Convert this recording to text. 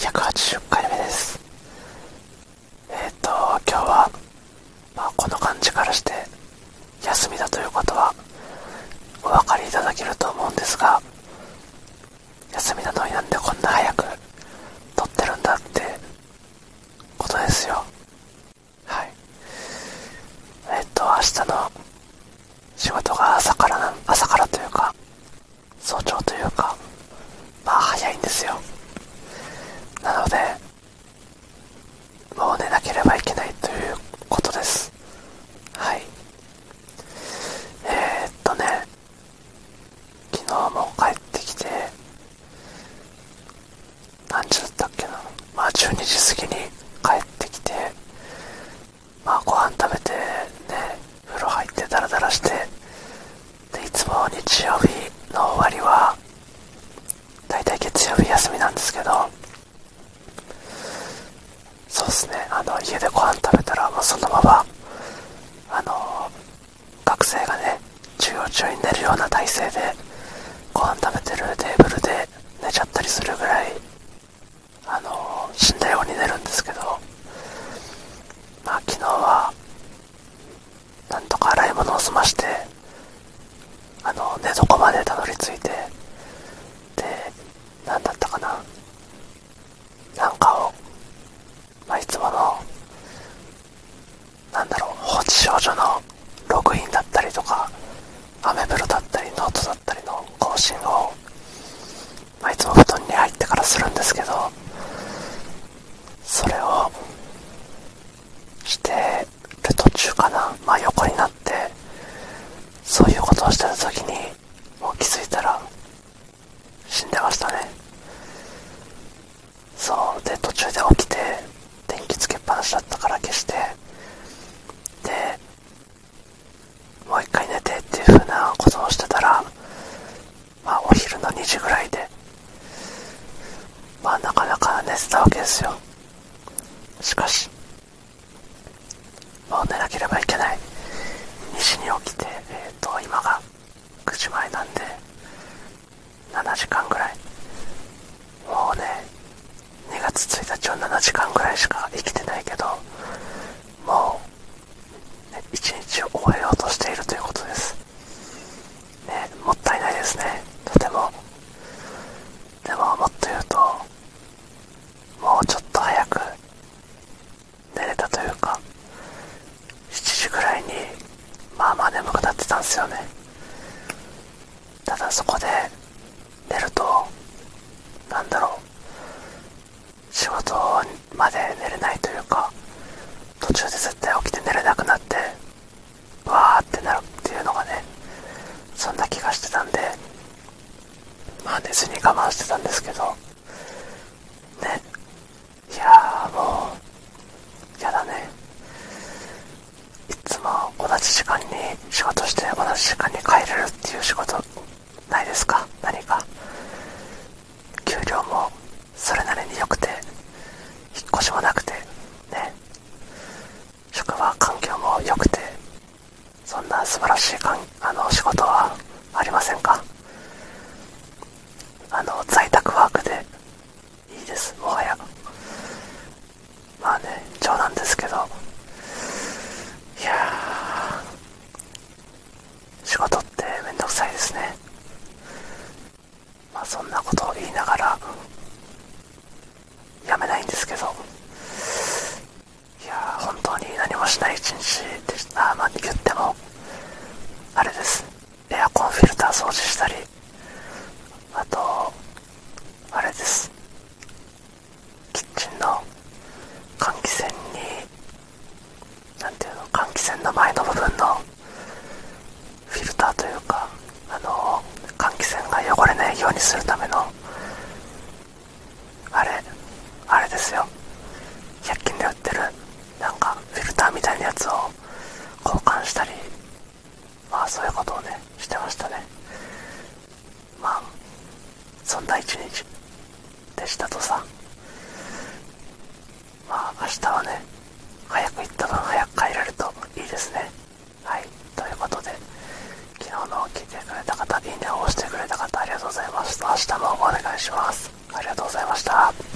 180回目です。えっ、と今日は、まあ、この感じからして休みだということはお分かりいただけると思うんですが休みだとになんでこんな早く撮ってるんだってことですよはいえっ、と明日の仕事が朝からな朝からというか早朝というかまあ早いんですよなのでもう寝なければいけないということですはいえー、っとね昨日も帰ってきて何時だったっけなまあ12時過ぎに帰ってきてまあご飯食べてね風呂入ってダラダラしてでいつも日曜日の終わりは大体月曜日休みなんですけどそうですね。あの家でご飯食べたらもうそのままあの学生がね授業中に寝るような体勢でご飯食べてるテーブルで寝ちゃったりするぐらいあの死んだように寝るんですけどまあ昨日はなんとか洗い物を済ましてあの寝床までたどり着いてで何だったかな。なんかを、まあ、いつものなんだろう放置少女のログインだったりとかアメブロだったりノートだったりの更新を、まあ、いつも布団に入ってからするんですけどそれをしてる途中かなまあ横になってそういうことをしてた時にもう気づいたら死んでましたね。そう。で途中で起きて電気つけっぱなしだったから消してでもう一回寝てっていう風なことをしてたらまあお昼の2時ぐらいでまあなかなか寝てたわけですよ。しかしもう寝なければいけない2時に起きてえっ、ー、と今が9時前なんで7時間ぐらいもうね2 1日は7時間ぐらいしか生きてないけどもう、ね、1日を終えようとしているということです。ねもったいないですね。とても。でももっと言うともうちょっと早く寝れたというか7時ぐらいにまあまあ眠くなってたんですよね。ただそこで寝るとなんだろう仕事まで寝れないというか途中で絶対起きて寝れなくなってわーってなるっていうのがねそんな気がしてたんでまあ寝ずに我慢してたんですけど。ね。いやーもうやだね。いつも同じ時間に仕事して同じ時間に帰れるっていう仕事ないですか？何か？給料もそれなりに良くて引っ越しもなくてね。職場環境も良くてそんな素晴らしいかんあの仕事はありませんか？あの在宅ワークで。いいです。もはや。まあね冗談ですけど。いや仕事ってめんどくさいですね。まあそんなことを言いながら。やめないんですけど。いや本当に何もしない一日でした。まあてもあれですエアコンフィルター掃除したりあとあれですキッチンの換気扇に何ていうの換気扇の前の部分のフィルターというかあの換気扇が汚れないようにするためのあれあれですよ。100均で売ってるなんかフィルターみたいなやつを交換したりまあそういうことをねしてましたね。まあそんな一日でしたとさ。まあ明日はね早く行った分ございました。明日もお願いします。ありがとうございました。